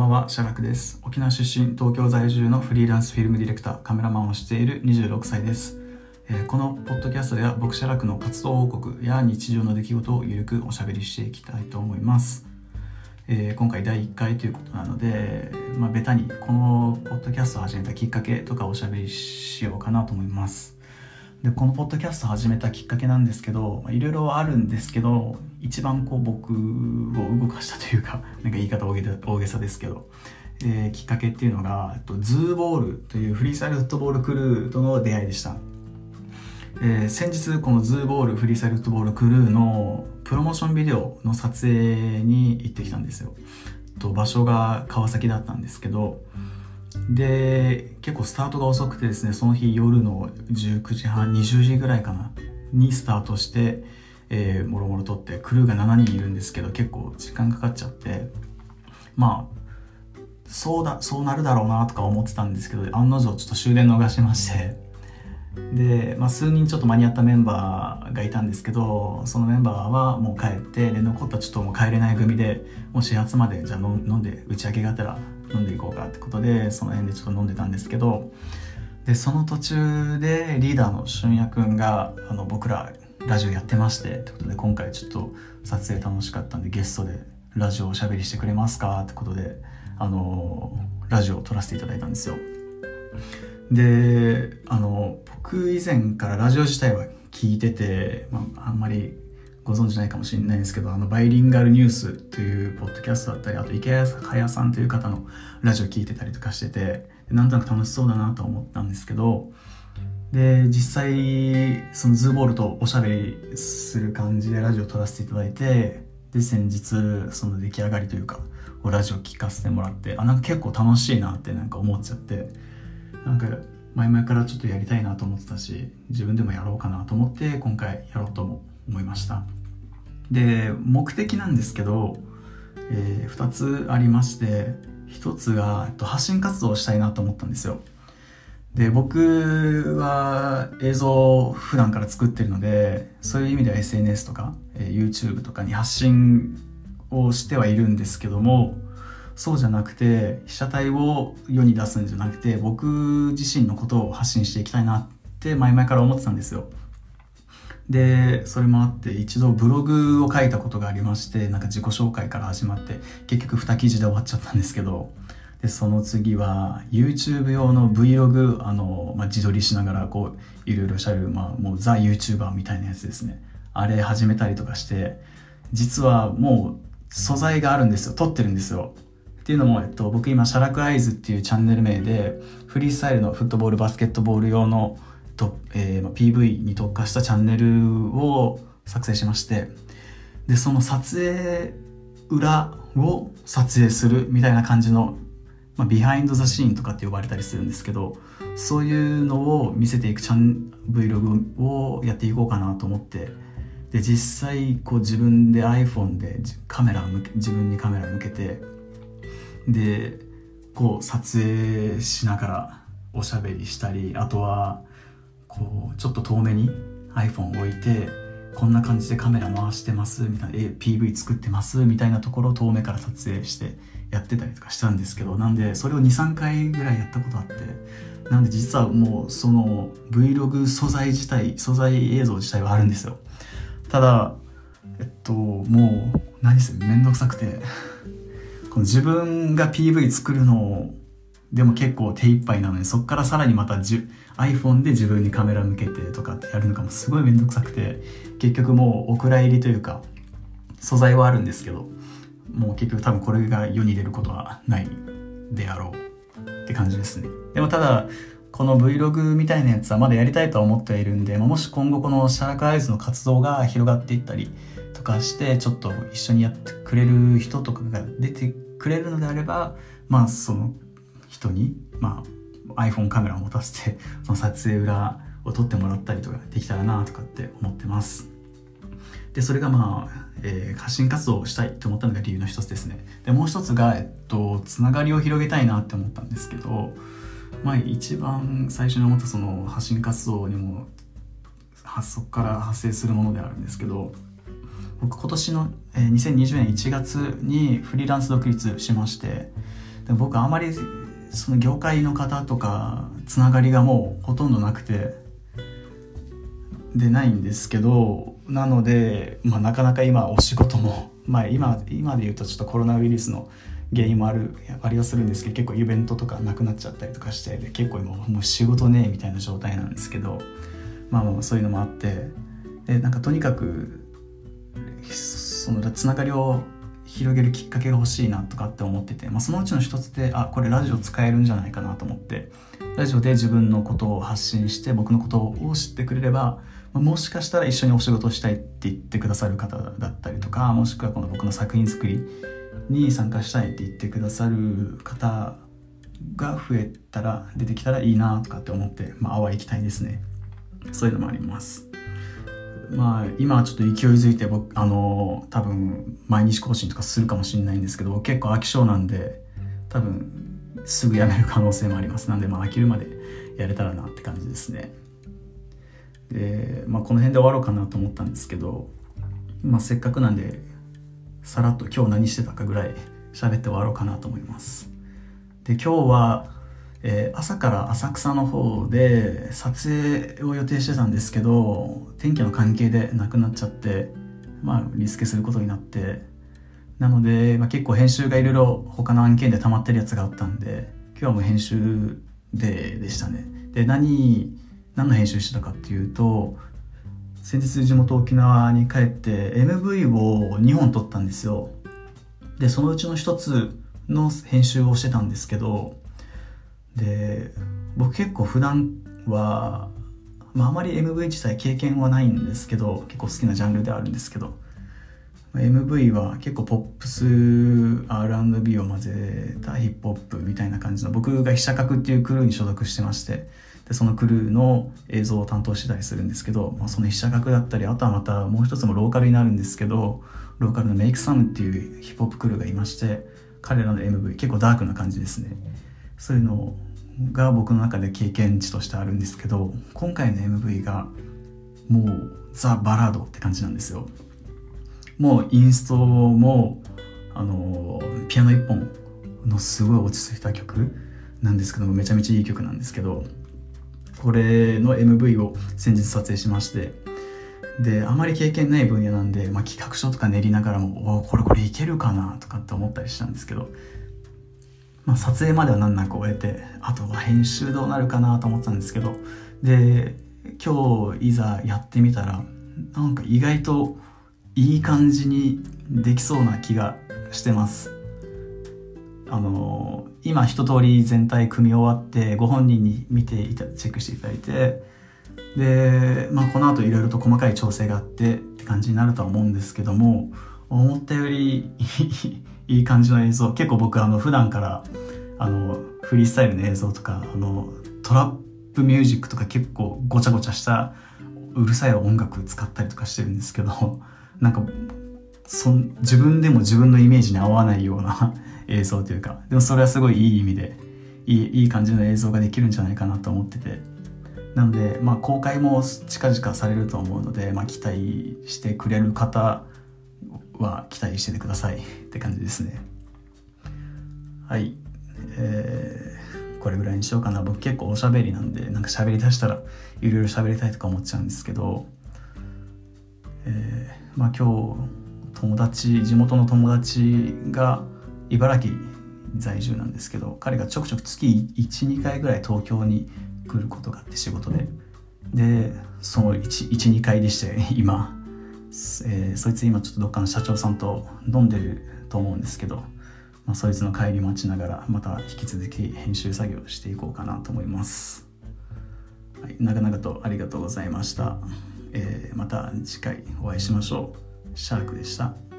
ばんは、シャラクです。沖縄出身、東京在住のフリーランスフィルムディレクター、カメラマンをしている26歳です。えー、このポッドキャストでは、僕シャラクの活動報告や日常の出来事をゆるくおしゃべりしていきたいと思います。えー、今回第1回ということなので、まあ、ベタにこのポッドキャストを始めたきっかけとかおしゃべりしようかなと思います。でこのポッドキャスト始めたきっかけなんですけどいろいろあるんですけど一番こう僕を動かしたというか なんか言い方大げさですけど、えー、きっかけっていうのがズーボールというフリースタイルフットボールクルーとの出会いでした、えー、先日このズーボールフリースタイルフットボールクルーのプロモーションビデオの撮影に行ってきたんですよ。と場所が川崎だったんですけど、で結構スタートが遅くてですねその日夜の19時半20時ぐらいかなにスタートして、えー、もろもろとってクルーが7人いるんですけど結構時間かかっちゃってまあそうだそうなるだろうなとか思ってたんですけど案の定ちょっと終電逃しましてで、まあ、数人ちょっと間に合ったメンバーがいたんですけどそのメンバーはもう帰ってで残ったちょっともう帰れない組でもう始発までじゃあ飲んで打ち上げがあったら飲んでいこうかってことでその辺でちょっと飲んでたんですけどでその途中でリーダーの俊也くんがあの僕らラジオやってましてってことで今回ちょっと撮影楽しかったんでゲストでラジオおしゃべりしてくれますかってことであのラジオを撮らせていただいたんですよ。であの僕以前からラジオ自体は聞いてて、まあ、あんまりご存知ないかもしれないんですけどあのバイリンガルニュースというポッドキャストだったりあと池谷さんという方のラジオ聞いてたりとかしててなんとなく楽しそうだなと思ったんですけどで実際そのズーボールとおしゃべりする感じでラジオを撮らせていただいてで先日その出来上がりというかラジオ聞かせてもらってあなんか結構楽しいなってなんか思っちゃってなんか前々からちょっとやりたいなと思ってたし自分でもやろうかなと思って今回やろうと思いました。で目的なんですけど、えー、2つありまして1つが発信活動をしたいなと思ったんですよ。で僕は映像を普段から作ってるのでそういう意味では SNS とか、えー、YouTube とかに発信をしてはいるんですけどもそうじゃなくて被写体を世に出すんじゃなくて僕自身のことを発信していきたいなって前々から思ってたんですよ。でそれもあって一度ブログを書いたことがありましてなんか自己紹介から始まって結局2記事で終わっちゃったんですけどでその次は YouTube 用の Vlog あの、まあ、自撮りしながらこういろいろしゃべる、まあ、もうザ YouTuber みたいなやつですね。あれ始めたりとかして実はもう素材があるんですよ。撮ってるんですよ。っていうのも、えっと、僕今、シャラクアイズっていうチャンネル名で、フリースタイルのフットボール、バスケットボール用のと、えー、PV に特化したチャンネルを作成しまして、で、その撮影裏を撮影するみたいな感じの、まあ、ビハインドザシーンとかって呼ばれたりするんですけど、そういうのを見せていくチャン Vlog をやっていこうかなと思って、で、実際こう自分で iPhone でカメラ向け、自分にカメラ向けて、でこう撮影しながらおしゃべりしたりあとはこうちょっと遠目に iPhone を置いてこんな感じでカメラ回してますみたいな PV 作ってますみたいなところを遠目から撮影してやってたりとかしたんですけどなんでそれを23回ぐらいやったことあってなんで実はもうその Vlog 素材自体素材映像自体はあるんですよ。ただえっともう何せめんどくさくてこの自分が PV 作るのでも結構手一杯なのにそっからさらにまた iPhone で自分にカメラ向けてとかってやるのかもすごいめんどくさくて結局もうお蔵入りというか素材はあるんですけどもう結局多分これが世に出ることはないであろうって感じですね。でもただこの Vlog みたいなやつはまだやりたいとは思っているんで、もし今後このシャークアイズの活動が広がっていったりとかしてちょっと一緒にやってくれる人とかが出てくれるのであればまあその人に、まあ、iPhone カメラを持たせて その撮影裏を撮ってもらったりとかできたらなとかって思ってます。でそれがまあ、えー、発信活動をしたいと思ったのが理由の一つですね。でもう一つが、えっと、つながりを広げたいなって思ったんですけどまあ一番最初に思ったその発信活動にも発足から派生するものであるんですけど僕今年の、えー、2020年1月にフリーランス独立しましてで僕あまりその業界の方とかつながりがもうほとんどなくてでないんですけどなので、まあ、なかなか今お仕事も、まあ今、今で言うとちょっとコロナウイルスの原因もあるありはするんですけど結構イベントとかなくなっちゃったりとかしてで結構今もう仕事ねえみたいな状態なんですけどまあまあそういうのもあってでなんかとにかくそのつながりを広げるきっかけが欲しいなとかって思ってて、まあ、そのうちの一つであこれラジオ使えるんじゃないかなと思ってラジオで自分のことを発信して僕のことを知ってくれればまもしかしたら一緒にお仕事したいって言ってくださる方だったりとかもしくはこの僕の作品作りに参加したいって言ってくださる方が増えたら出てきたらいいなとかって思って、まあ、淡い期待ですね。そういうのもあります。まあ今はちょっと勢いづいて僕あの多分毎日更新とかするかもしれないんですけど結構飽き性なんで多分すぐやめる可能性もあります。なんでまあ飽きるまでやれたらなって感じですね。で、まあ、この辺で終わろうかなと思ったんですけど、まあ、せっかくなんでさらっと今日何してたかぐらい喋って終わろうかなと思います。で今日は、えー、朝から浅草の方で撮影を予定してたんですけど天気の関係でなくなっちゃってまあリスケすることになってなので、まあ、結構編集がいろいろ他の案件で溜まってるやつがあったんで今日はもう編集ででしたね。で何何の編集してたかっていうと先日地元沖縄に帰って MV を2本撮ったんですよ。でそのうちの1つの編集をしてたんですけどで僕結構普段は、まあ、あまり MV 自体経験はないんですけど結構好きなジャンルではあるんですけど MV は結構ポップス R&B を混ぜたヒップホップみたいな感じの僕が飛車角っていうクルーに所属してましてでそのクルーの映像を担当してたりするんですけど、まあ、その飛車角だったりあとはまたもう一つもローカルになるんですけどローカルのメイクサムっていうヒップホップクルーがいまして彼らの MV 結構ダークな感じですね。そういうのをが僕の中で経験値としてあるんですけど今回の MV がもうザ・バラードって感じなんですよ。もうインストもあのピアノ1本のすごい落ち着いた曲なんですけどめちゃめちゃいい曲なんですけどこれの MV を先日撮影しましてであまり経験ない分野なんで、まあ、企画書とか練りながらもおこれこれいけるかなとかって思ったりしたんですけど、まあ、撮影までは難なく終えてあとは編集どうなるかなと思ってたんですけど。で今日いざやってみたらなんか意外といい感じにできそうな気がしてます。あの今一通り全体組み終わってご本人に見ていたチェックしていただいてで、まあ、この後いろいろと細かい調整があってって感じになるとは思うんですけども思ったよりいい感じの映像結構僕あの普段からあのフリースタイルの映像とかあのトラップミュージックとか結構ごちゃごちゃしたうるさい音楽使ったりとかしてるんですけど なんかそん自分でも自分のイメージに合わないような映像というかでもそれはすごいいい意味でいいいい感じの映像ができるんじゃないかなと思ってて。なので、まあ、公開も近々されると思うので、まあ、期待してくれる方は期待しててくださいって感じですね。はい。えー、これぐらいにしようかな。僕結構おしゃべりなんでなんか喋りだしたらいろいろ喋りたいとか思っちゃうんですけど。えー、まあ今日友達地元の友達が茨城在住なんですけど彼がちょくちょく月12回ぐらい東京に来ることがあって仕事で。でその12回でして今、えー、そいつ今ちょっとどっかの社長さんと飲んでると思うんですけど、まあ、そいつの帰り待ちながらまた引き続き編集作業していこうかなと思います、はい、長々とありがとうございました、えー、また次回お会いしましょう。シャークでした。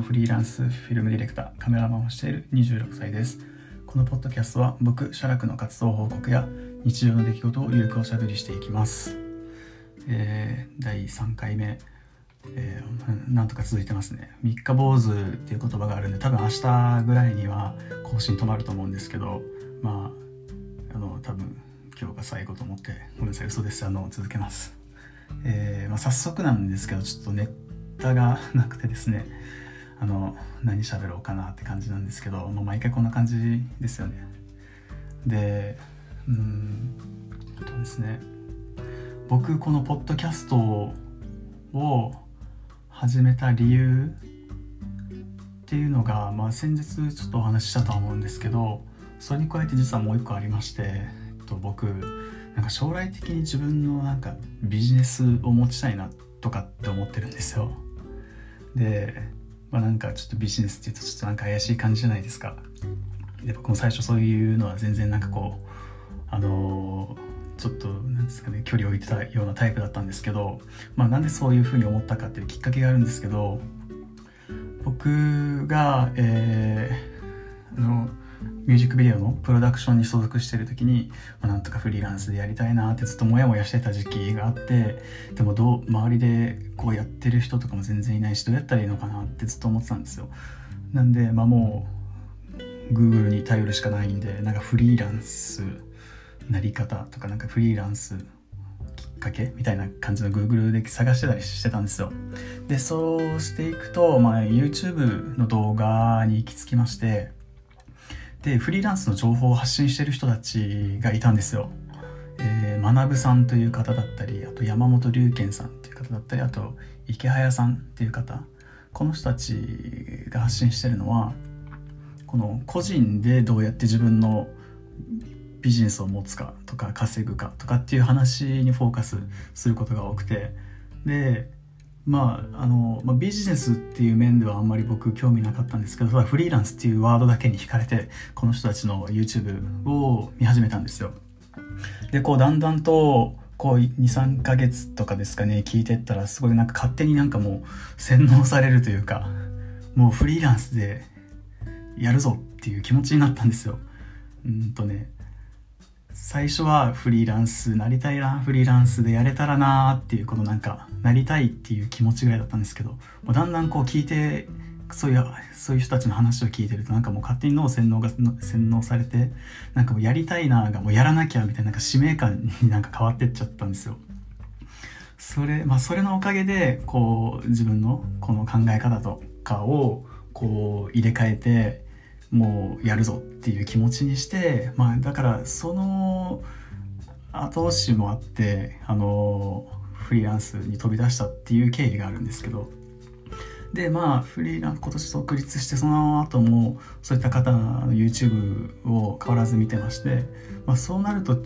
のフリーランスフィルムディレクターカメラマンをしている26歳です。このポッドキャストは僕写楽の活動報告や日常の出来事をゆるくおしゃべりしていきます、えー、第3回目。えー、なんとか続いてますね。三日坊主っていう言葉があるんで多分明日ぐらいには更新止まると思うんですけどまああの多分今日が最後と思ってごめんなさい嘘です。あの続けます、えー、まあ、早速なんですけどちょっとネタがなくてですね。あの何喋ろうかなって感じなんですけど、まあ、毎回こんな感じですよね。でうんとですね。僕このポッドキャストを始めた理由っていうのが、まあ、先日ちょっとお話ししたとは思うんですけどそれに加えて実はもう一個ありまして、えっと、僕なんか将来的に自分のなんかビジネスを持ちたいなとかって思ってるんですよ。でまあなんかちょっとビジネスっていうとちょっとなんか怪しい感じじゃないですか。で僕も最初そういうのは全然なんかこうあのちょっとなんですかね距離を置いてたようなタイプだったんですけどまあなんでそういうふうに思ったかっていうきっかけがあるんですけど僕がえー、あのミュージックビデオのプロダクションに所属してる時に、まあ、なんとかフリーランスでやりたいなってずっとモヤモヤしてた時期があってでもどう周りでこうやってる人とかも全然いないしどうやったらいいのかなってずっと思ってたんですよ。なんでまあもう Google に頼るしかないんでなんかフリーランスなり方とかなんかフリーランスきっかけみたいな感じの Google で探してたりしてたんですよ。でそうしていくと、まあ、YouTube の動画に行き着きましてでフリーランスの情報を発信してる人たちがいたんですよ。えー、学さんという方だったりあと山本龍賢さんっていう方だったりあと池早さんっていう方この人たちが発信してるのはこの個人でどうやって自分のビジネスを持つかとか稼ぐかとかっていう話にフォーカスすることが多くてでまああの、まあ、ビジネスっていう面ではあんまり僕興味なかったんですけどただフリーランスっていうワードだけに惹かれてこの人たちの YouTube を見始めたんですよ。でこうだんだんとこう23ヶ月とかですかね聞いてったらすごいなんか勝手になんかもう洗脳されるというかもうフリーランスでやるぞっていう気持ちになったんですよ。うんとね最初はフリーランスなりたいなフリーランスでやれたらなっていうこのなんかなりたいっていう気持ちぐらいだったんですけどもうだんだんこう聞いてそういうそういう人たちの話を聞いてるとなんかもう勝手に脳洗脳が洗脳されてなんかもうやりたいながもうやらなきゃみたいななんか使命感になんか変わってっちゃったんですよ。それまあそれのおかげでこう自分のこの考え方とかをこう入れ替えてもうやるぞっていう気持ちにしてまあだからその後押しもあってあのフリーランスに飛び出したっていう経緯があるんですけど。でまあフリーランス今年独立してその後もそういった方の YouTube を変わらず見てまして、まあ、そうなると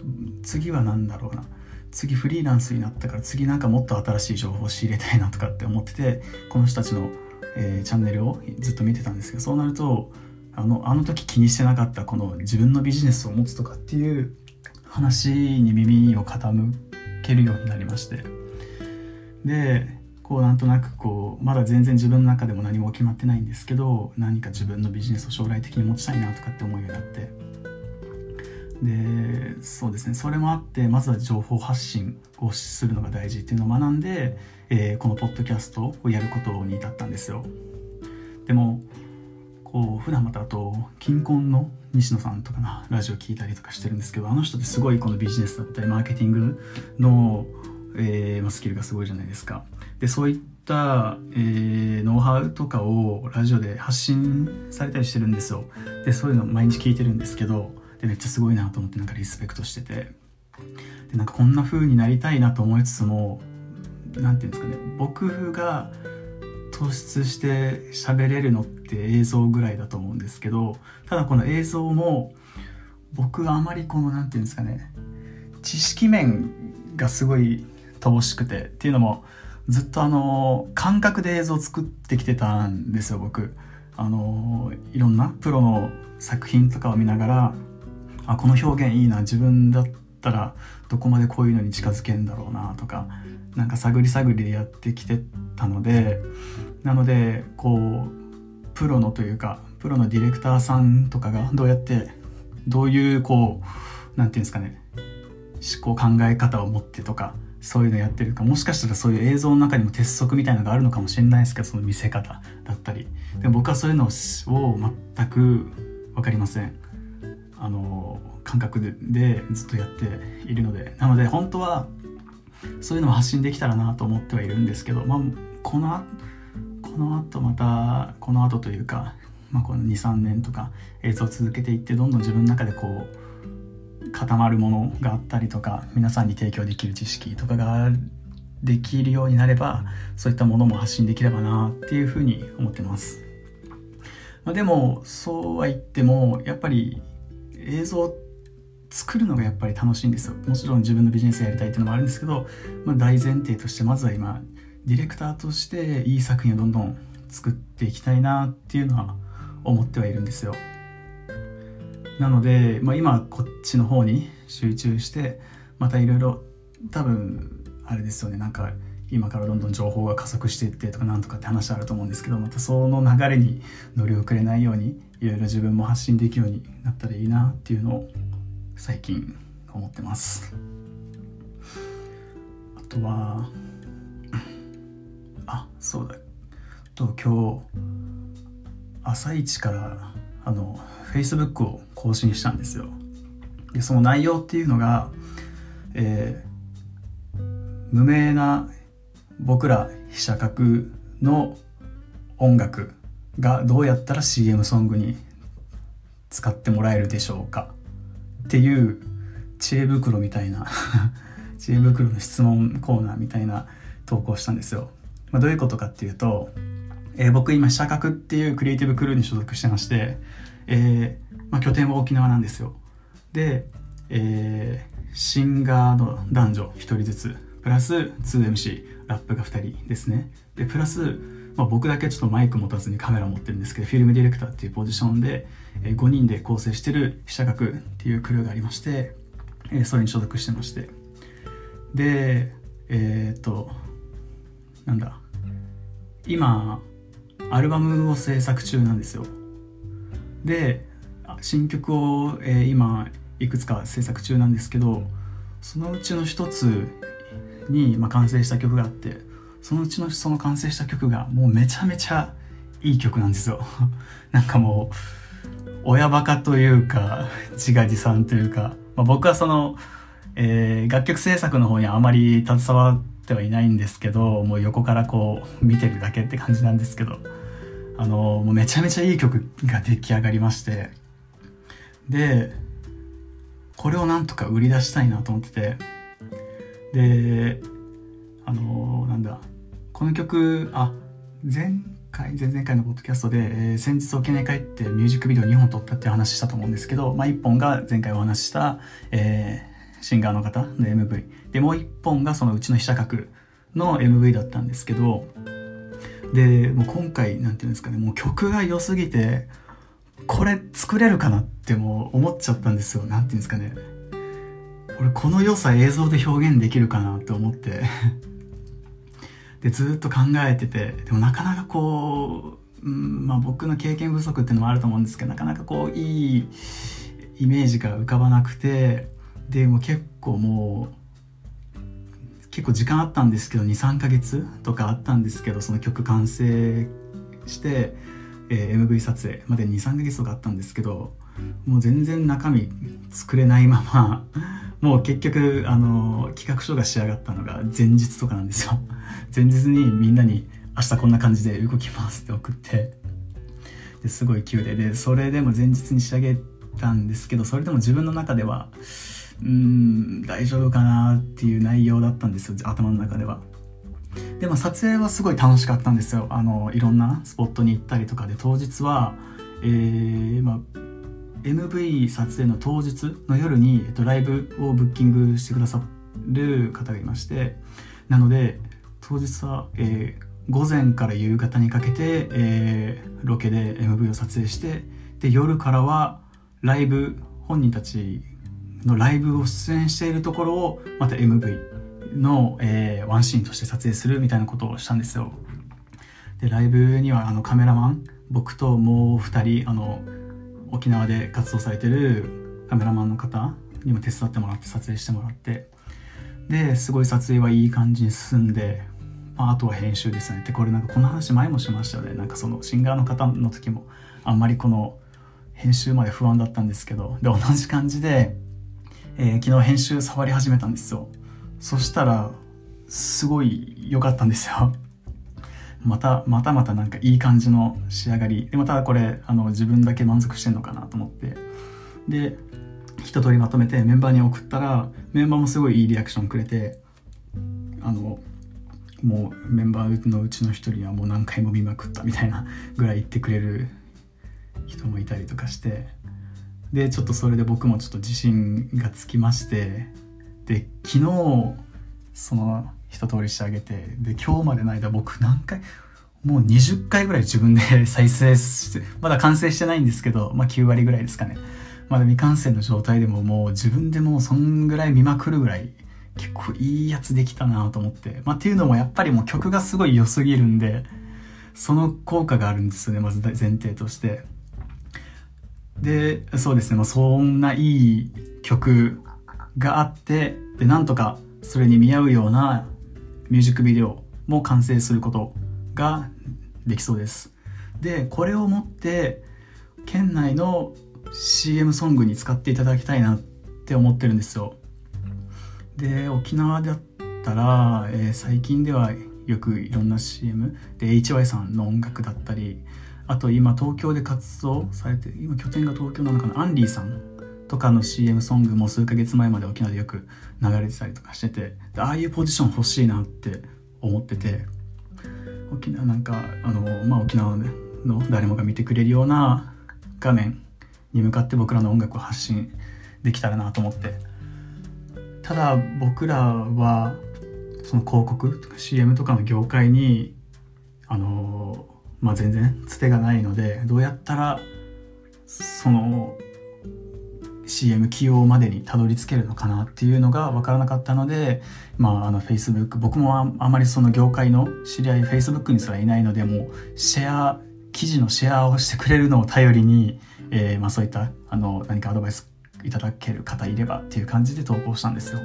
次は何だろうな。次フリーランスになったから次なんかもっと新しい情報を仕入れたいなとかって思っててこの人たちの、えー、チャンネルをずっと見てたんですけどそうなるとあのあの時気にしてなかったこの自分のビジネスを持つとかっていう話に耳を傾けるようになりまして。でこうなんとなくこうまだ全然自分の中でも何も決まってないんですけど何か自分のビジネスを将来的に持ちたいなとかって思うようになって。でそうですね。それもあってまずは情報発信をするのが大事っていうのを学んで、えー、このポッドキャストをやることに至ったんですよ。でもこう普段またあと金婚の西野さんとかなラジオ聞いたりとかしてるんですけどあの人ってすごいこのビジネスだったりマーケティングの、えー、スキルがすごいじゃないですか。でそういった、えー、ノウハウとかをラジオで発信されたりしてるんですよ。でそういうの毎日聞いてるんですけどでめっちゃすごいなと思ってなんかリスペクトしてて。でなんかこんな風になりたいなと思いつつも何て言うんですかね。僕が突出して喋れるのって映像ぐらいだと思うんですけどただこの映像も僕はあまりこの何て言うんですかね知識面がすごい乏しくてっていうのもずっとあの感覚で映像を作ってきてたんですよ僕。あのいろんなプロの作品とかを見ながらあこの表現いいな自分だったらどこまでこういうのに近づけんだろうなとかなんか探り探りでやってきてたのでなのでこうプロのというかプロのディレクターさんとかがどうやってどういうこう何て言うんですかね思考考え方を持ってとかそういうのやってるかもしかしたらそういう映像の中にも鉄則みたいなのがあるのかもしれないですけどその見せ方だったり。でも僕はそういうのを全く分かりません。あの感覚ででずっとやっているので。なので本当はそういうのを発信できたらなと思ってはいるんですけど、まあ、このこの後またこの後というか、まあ、この23年とか映像を続けていってどんどん自分の中でこう固まるものがあったりとか皆さんに提供できる知識とかができるようになればそういったものも発信できればなっていうふうに思ってます、まあ、でもそうは言ってもやっぱり映像作るのがやっぱり楽しいんですよ。もちろん自分のビジネスやりたいっていうのもあるんですけど、まあ、大前提としてまずは今ディレクターとしていい作品をどんどん作っていきたいなっていうのは思ってはいるんですよ。なので、まあ、今こっちの方に集中してまたいろいろ多分あれですよね。なんか今からどんどん情報が加速していってとかなんとかって話あると思うんですけどまたその流れに乗り遅れないようにいろいろ自分も発信できるようになったらいいなっていうのを最近思ってます。あとはあそうだ。と今日朝一からあの Facebook を更新したんですよ。でその内容っていうのが、えー、無名な僕ら被写角の音楽がどうやったら CM ソングに使ってもらえるでしょうか。っていう知恵袋みたいな 知恵袋の質問コーナーみたいな投稿したんですよ。まあ、どういうことかっていうと、えー、僕今、社格っていうクリエイティブクルーに所属してまして、えー、まあ、拠点は沖縄なんですよ。で、えー、シンガーの男女1人ずつ、プラス 2MC、ラップが2人ですね。で、プラス、まあ、僕だけちょっとマイク持たずにカメラ持ってるんですけど、フィルムディレクターっていうポジションで、えー、5人で構成してる被写学っていうクルーがありまして、えー、それに所属してまして。で、えっ、と、なんだ、今アルバムを制作中なんですよ。で新曲を、えー、今いくつか制作中なんですけどそのうちの一つに、まあ、完成した曲があってそのうちのその完成した曲がもうめちゃめちゃいい曲なんですよ。なんかもう親バカというか自画自賛というか、まあ、僕はその、えー、楽曲制作の方にあまり携わっててはいないんですけどもう横からこう見てるだけって感じなんですけどあのもうめちゃめちゃいい曲が出来上がりましてでこれをなんとか売り出したいなと思っててであのなんだこの曲あ前回前々回のポッドキャストで、えー、先日沖縄に帰ってミュージックビデオ2本撮ったっていう話したと思うんですけど、まあ、1本が前回お話しした、えー、シンガーの方の MV でもう1本がそのうちの被写角の MV だったんですけどでもう今回なんていうんですかねもう曲が良すぎてこれ作れるかなってもう思っちゃったんですよ。なんていうんですかね。俺この良さ映像で表現できるかなって思って。でずっと考えててでもなかなかこう、うんまあ、僕の経験不足っていうのもあると思うんですけどなかなかこういいイメージが浮かばなくてでも結構もう結構時間あったんですけど23ヶ月とかあったんですけどその曲完成して、えー、MV 撮影まで23ヶ月とかあったんですけどもう全然中身作れないままもう結局あの企画書が仕上がったのが前日とかなんですよ。前日にみんなに明日こんな感じで動きますって送ってですごい急で。でそれでも前日に仕上げたんですけどそれでも自分の中ではうん大丈夫かなっていう内容だったんですよ頭の中では。でも撮影はすごい楽しかったんですよ。あのいろんなスポットに行ったりとかで。当日はえー、まあ MV 撮影の当日の夜に、えっと、ライブをブッキングしてくださる方がいまして。なので当日は、えー、午前から夕方にかけて、えー、ロケで MV を撮影してで夜からはライブ本人たちのライブを出演しているところをまた MV の、えー、ワンシーンとして撮影するみたいなことをしたんですよ。でライブにはあのカメラマン僕ともう2人あの沖縄で活動されてるカメラマンの方にも手伝ってもらって撮影してもらって。ですごい撮影はいい感じに進んで、まあ、あとは編集ですね。でこれなんかこの話前もしましたよね。なんかそのシンガーの方の時もあんまりこの編集まで不安だったんですけどで同じ感じで、えー、昨日編集触り始めたんですよ。そしたらすごい良かったんですよ。またまたまたなんかいい感じの仕上がり。でまたこれあの自分だけ満足してんのかなと思って。で一通りまとめてメンバーに送ったらメンバーもすごいいいリアクションくれてあのもうメンバーのうちの一人はもう何回も見まくったみたいなぐらい言ってくれる人もいたりとかして。でちょっとそれで僕もちょっと自信がつきましてで昨日その一通りしてあげてで今日までの間僕何回もう20回ぐらい自分で 再生してまだ完成してないんですけどまあ9割ぐらいですかねまだ未完成の状態でももう自分でもうそんぐらい見まくるぐらい結構いいやつできたなと思って。まあっていうのもやっぱりもう曲がすごい良すぎるんで、その効果があるんですよね、まず前提として。で、そうですね、まあそんないい曲があって、で、なんとかそれに見合うようなミュージックビデオも完成することができそうです。で、これをもって、県内の CM ソングに使っていただきたいなって思ってるんですよで沖縄だったら、えー、最近ではよくいろんな CM で HY さんの音楽だったりあと今東京で活動されて今拠点が東京なのかな？アンリーさんとかの CM ソングも数ヶ月前まで沖縄でよく流れてたりとかしててああいうポジション欲しいなって思ってて沖縄なんかあの、まあ、沖縄の誰もが見てくれるような画面に向かって僕らの音楽を発信できたらなと思って。ただ僕らはその広告とか CM とかの業界にあのまあ全然つてがないのでどうやったらその CM 起用までにたどり着けるのかなっていうのが分からなかったので、まあ、あの Facebook 僕もああまりその業界の知り合い Facebook にすらいないのでもうシェア記事のシェアをしてくれるのを頼りにえー、まあ、そういったあの何かアドバイスいただける方いればっていう感じで投稿したんですよ。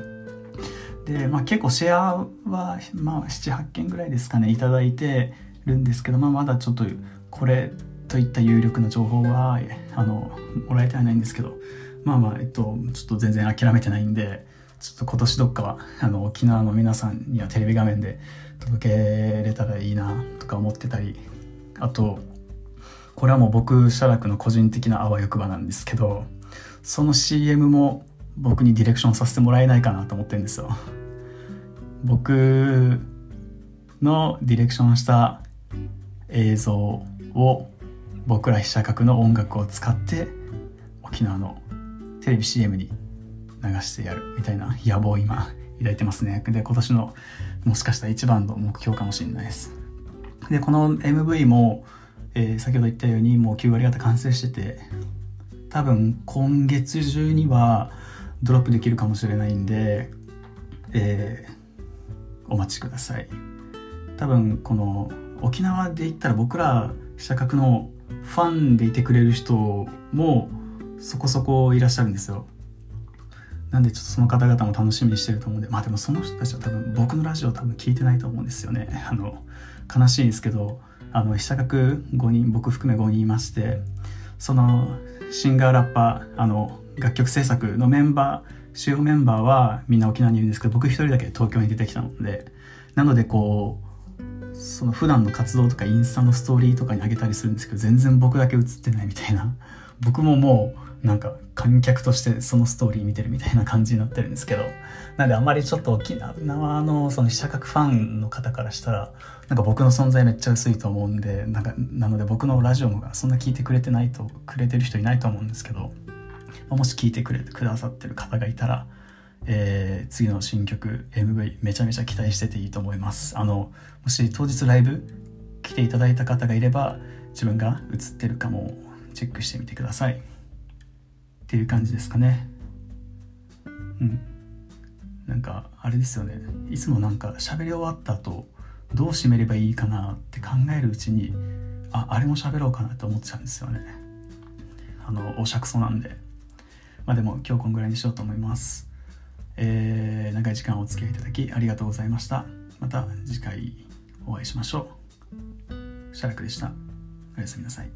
で、まあ、結構シェアは、まあ、78件ぐらいですかねいただいてるんですけど、まあ、まだちょっとこれといった有力な情報はあのもらえてはないんですけどまあまあえっとちょっと全然諦めてないんでちょっと今年どっかはあの沖縄の皆さんにはテレビ画面で届けれたらいいなとか思ってたりあとこれはもう僕写楽の個人的なあわよくばなんですけどその CM も僕にディレクションさせてもらえないかなと思ってるんですよ。僕のディレクションした映像を僕ら被写角の音楽を使って沖縄のテレビ CM に流してやるみたいな野望を今抱いてますね。で今年のもしかしたら一番の目標かもしれないです。でこの MV もえー、先ほど言ったようにもう9割方完成してて多分今月中にはドロップできるかもしれないんで、えー、お待ちください。多分この沖縄で言ったら僕ら社格のファンでいてくれる人もそこそこいらっしゃるんですよ。なんでちょっとその方々も楽しみにしてると思うんで。まあでもその人たちは多分僕のラジオ多分聞いてないと思うんですよね。あの悲しいんですけどあの被写角5人僕含め5人いまして。そのシンガーラッパーあの楽曲制作のメンバー主要メンバーはみんな沖縄にいるんですけど僕一人だけ東京に出てきたので。なのでこうその普段の活動とかインスタのストーリーとかにあげたりするんですけど全然僕だけ映ってないみたいな。僕ももうなんか観客としてそのストーリー見てるみたいな感じになってるんですけどなんであんまりちょっと沖縄のその被写角ファンの方からしたらなんか僕の存在めっちゃ薄いと思うんでなんかなので僕のラジオもそんな聞いてくれてないとくれてる人いないと思うんですけどもし聞いてくれてくださってる方がいたら、えー、次の新曲 MV めちゃめちゃ期待してていいと思います。あのもし当日ライブ来ていただいた方がいれば自分が映ってるかもチェックしてみてください。っていう感じですかね。うん。なんかあれですよね。いつもなんか喋り終わった後どう締めればいいかなって考えるうちにああれも喋ろうかなって思っちゃうんですよね。あのおしゃくそなんで。まあでも今日こんぐらいにしようと思います。えー、長い時間お付き合いいただきありがとうございました。また次回お会いしましょう。シャラクでした。おやすみなさい。